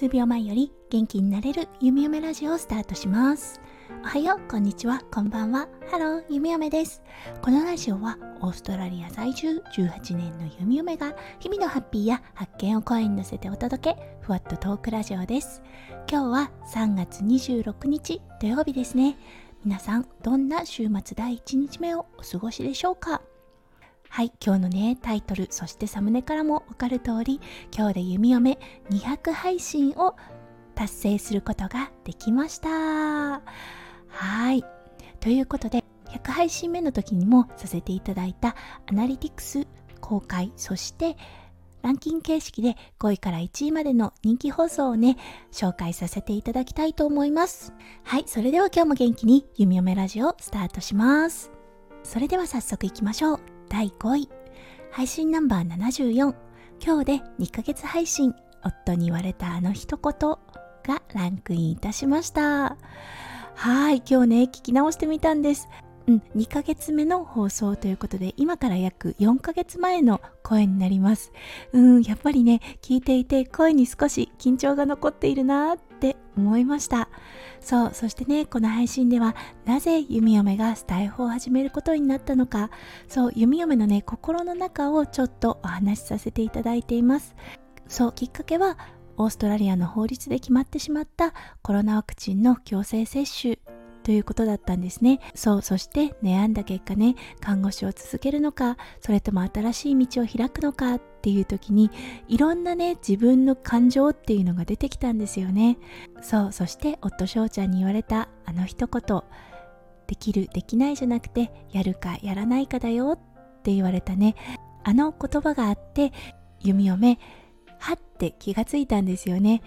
数秒前より元気になれる弓嫁ラジオをスタートします。おはようこんにちは。こんばんは。ハロー弓嫁です。このラジオはオーストラリア在住18年の弓嫁が日々のハッピーや発見を声に乗せてお届けふわっとトークラジオです。今日は3月26日土曜日ですね。皆さんどんな週末第1日目をお過ごしでしょうか？はい、今日のね、タイトル、そしてサムネからもわかる通り、今日で弓嫁200配信を達成することができました。はい。ということで、100配信目の時にもさせていただいたアナリティクス公開、そしてランキング形式で5位から1位までの人気放送をね、紹介させていただきたいと思います。はい、それでは今日も元気に弓嫁ラジオスタートします。それでは早速いきましょう。第5位。配信ナンバー74今日で2ヶ月配信。夫に言われたあの一言がランクインいたしました。はい今日ね聞き直してみたんです。うん、2ヶ月目の放送ということで今から約4ヶ月前の声になります。うんやっぱりね聞いていて声に少し緊張が残っているなっって思いました。そうそしてねこの配信ではなぜ弓嫁がスタイフを始めることになったのか。そう弓嫁のね心の中をちょっとお話しさせていただいています。そうきっかけはオーストラリアの法律で決まってしまったコロナワクチンの強制接種。ということだったんですね。そうそして悩んだ結果ね看護師を続けるのかそれとも新しい道を開くのかっていう時にいろんなね自分の感情っていうのが出てきたんですよね。そうそして夫翔ちゃんに言われたあの一言できるできないじゃなくてやるかやらないかだよって言われたね。あの言葉があって弓嫁はって気がついたんですよね。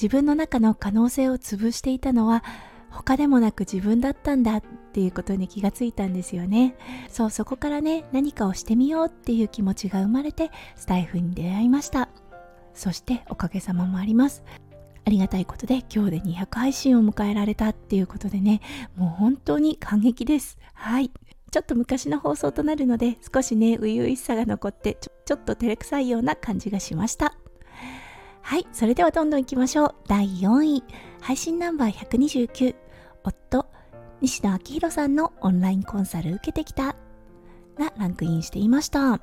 自分の中の可能性を潰していたのは他でもなく自分だったんだっていうことに気がついたんですよね。そうそこからね何かをしてみようっていう気持ちが生まれてスタイフに出会いました。そしておかげさまもあります。ありがたいことで今日で200配信を迎えられたっていうことでねもう本当に感激です。はい。ちょっと昔の放送となるので少しね初々しさが残ってちょちょっと照れくさいような感じがしました。はい。それではどんどんいきましょう。第4位。配信ナンバー129夫西野昭弘さんのオンラインコンサル受けてきた。がランクインしていました。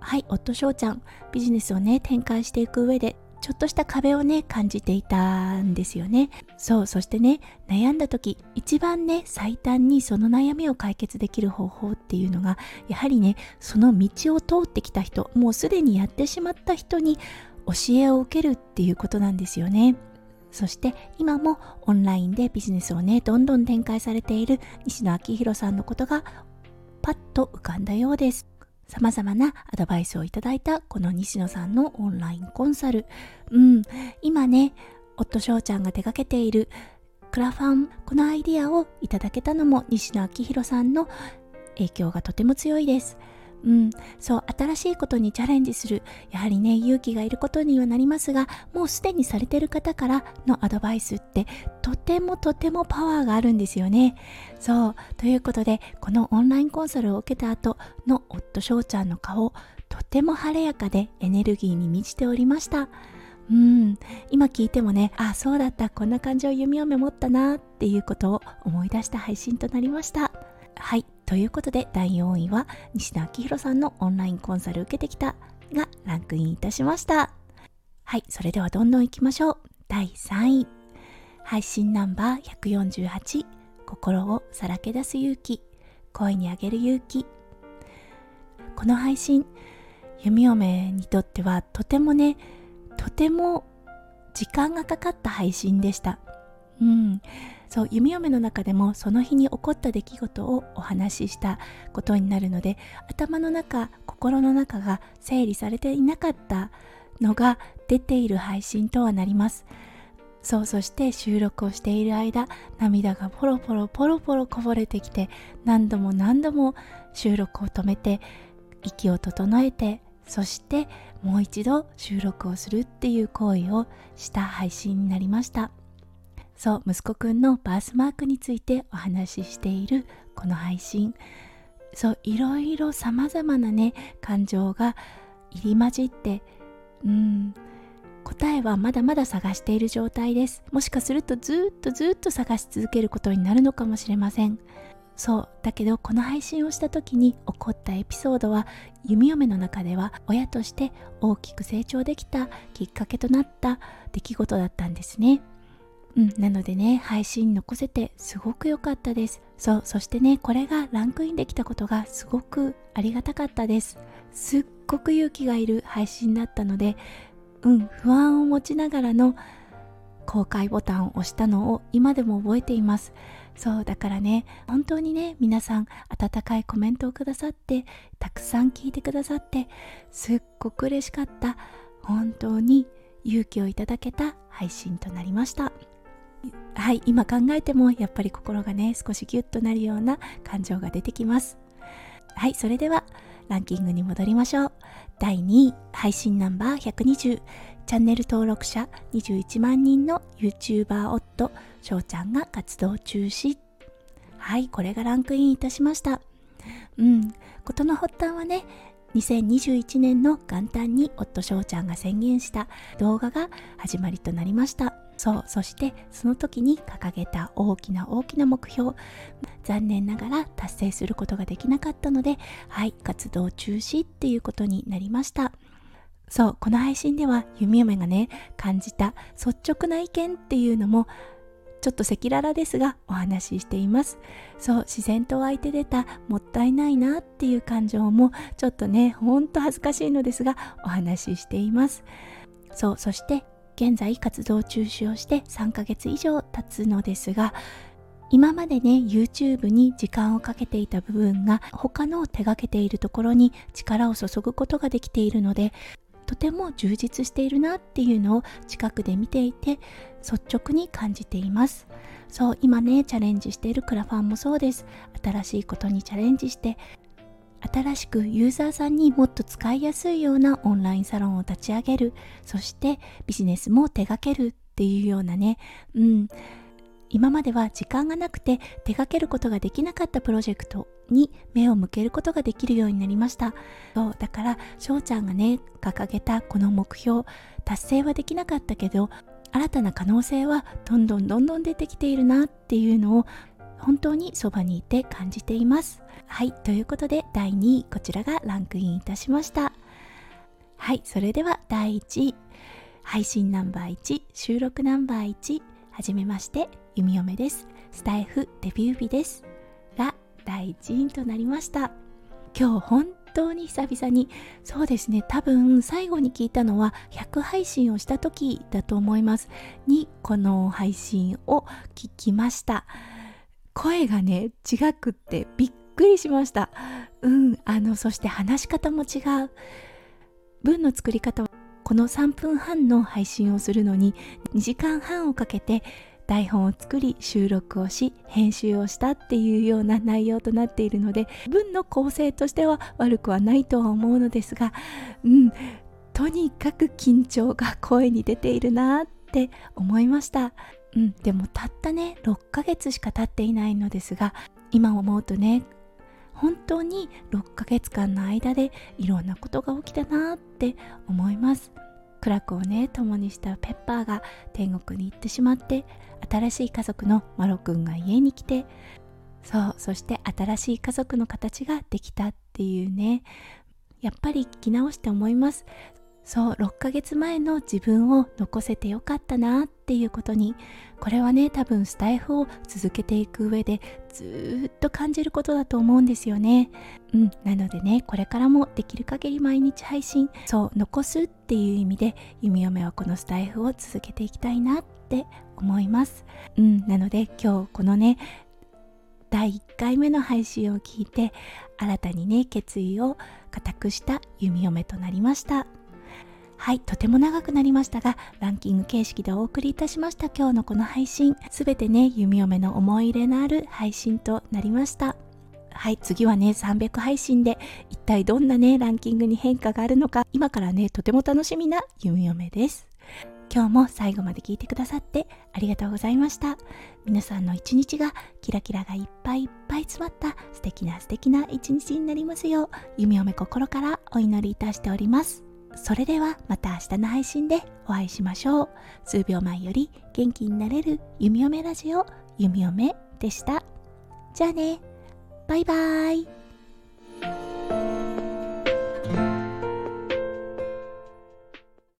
はい夫翔ちゃんビジネスをね展開していく上でちょっとした壁をね感じていたんですよね。そうそしてね悩んだ時一番ね最短にその悩みを解決できる方法っていうのがやはりねその道を通ってきた人もうすでにやってしまった人に教えを受けるっていうことなんですよね。そして今もオンラインでビジネスをねどんどん展開されている西野昭弘さんのことがパッと浮かんだようです。様々なアドバイスをいただいたこの西野さんのオンラインコンサル。うん。今ね夫翔ちゃんが手掛けているクラファンこのアイディアをいただけたのも西野昭弘さんの影響がとても強いです。うん、そう新しいことにチャレンジする。やはりね勇気がいることにはなりますがもうすでにされてる方からのアドバイスってとてもとてもパワーがあるんですよね。そう。ということでこのオンラインコンサルを受けた後の夫翔ちゃんの顔とても晴れやかでエネルギーに満ちておりました。うん。今聞いてもねあそうだった。こんな感情弓をメモったなっていうことを思い出した配信となりました。はい。ということで第4位は西田明宏さんのオンラインコンサル受けてきたがランクインいたしました。はいそれではどんどんいきましょう。第3位。配信ナンバー148心をさらけ出す勇気。声にあげる勇気。この配信弓嫁にとってはとてもねとても時間がかかった配信でした。うん。そう弓嫁の中でもその日に起こった出来事をお話ししたことになるので頭の中心の中が整理されていなかったのが出ている配信とはなります。そうそして収録をしている間涙がポロポロポロポロこぼれてきて何度も何度も収録を止めて息を整えてそしてもう一度収録をするっていう行為をした配信になりました。そう息子くんのバースマークについてお話ししているこの配信。そういろいろさまざまなね感情が入り混じってうん答えはまだまだ探している状態です。もしかするとずっとずっと探し続けることになるのかもしれません。そうだけどこの配信をした時に起こったエピソードは弓嫁の中では親として大きく成長できたきっかけとなった出来事だったんですね。うん、なのでね配信残せてすごく良かったです。そうそしてねこれがランクインできたことがすごくありがたかったです。すっごく勇気がいる配信だったのでうん不安を持ちながらの公開ボタンを押したのを今でも覚えています。そうだからね本当にね皆さん温かいコメントをくださってたくさん聞いてくださってすっごく嬉しかった。本当に勇気をいただけた配信となりました。はい今考えてもやっぱり心がね少しギュッとなるような感情が出てきます。はいそれではランキングに戻りましょう。第2位配信ナンバー120チャンネル登録者21万人の YouTuber 夫翔ちゃんが活動中止。はいこれがランクインいたしました。うん事の発端はね2021年の元旦に夫翔ちゃんが宣言した動画が始まりとなりました。そうそしてその時に掲げた大きな大きな目標残念ながら達成することができなかったのではい活動中止っていうことになりました。そうこの配信では弓嫁がね感じた率直な意見っていうのもちょっと赤裸々ですがお話ししています。そう自然と湧いて出たもったいないなっていう感情もちょっとねほんと恥ずかしいのですがお話ししています。そうそして現在活動中止をして3ヶ月以上経つのですが今までね YouTube に時間をかけていた部分が他の手がけているところに力を注ぐことができているのでとても充実しているなっていうのを近くで見ていて率直に感じています。そう今ねチャレンジしているクラファンもそうです。新しいことにチャレンジして新しくユーザーさんにもっと使いやすいようなオンラインサロンを立ち上げる。そしてビジネスも手掛けるっていうようなね。うん。今までは時間がなくて手掛けることができなかったプロジェクトに目を向けることができるようになりました。そうだから翔ちゃんがね掲げたこの目標達成はできなかったけど新たな可能性はどんどんどんどん出てきているなっていうのを本当にそばにいて感じています。はいということで第2位こちらがランクインいたしました。はいそれでは第1位。配信ナンバー1収録ナンバー1はじめまして弓嫁です。スタイフデビュー日です。が第1位となりました。今日本当に久々にそうですね多分最後に聞いたのは100配信をした時だと思います。にこの配信を聞きました。声がね違くってびっくりしました。うんあのそして話し方も違う。文の作り方はこの3分半の配信をするのに2時間半をかけて台本を作り収録をし編集をしたっていうような内容となっているので文の構成としては悪くはないとは思うのですがうんとにかく緊張が声に出ているなって思いました。うん、でもたったね6ヶ月しか経っていないのですが今思うとね本当に6ヶ月間の間でいろんなことが起きたなって思います。苦楽をね共にしたペッパーが天国に行ってしまって新しい家族のマロくんが家に来てそうそして新しい家族の形ができたっていうねやっぱり聞き直して思います。そう6ヶ月前の自分を残せてよかったなっていうことにこれはね多分スタイフを続けていく上でずっと感じることだと思うんですよね。うんなのでねこれからもできる限り毎日配信そう残すっていう意味で弓嫁はこのスタイフを続けていきたいなって思います。うんなので今日このね第1回目の配信を聞いて新たにね決意を固くした弓嫁となりました。はいとても長くなりましたがランキング形式でお送りいたしました今日のこの配信。すべてね弓嫁の思い入れのある配信となりました。はい次はね300配信で一体どんなねランキングに変化があるのか。今からねとても楽しみな弓嫁です。今日も最後まで聞いてくださってありがとうございました。皆さんの一日がキラキラがいっぱいいっぱい詰まった素敵な素敵な一日になりますよう弓嫁心からお祈りいたしております。それではまた明日の配信でお会いしましょう。数秒前より元気になれる弓嫁ラジオ弓嫁でした。じゃあね。バイバーイ。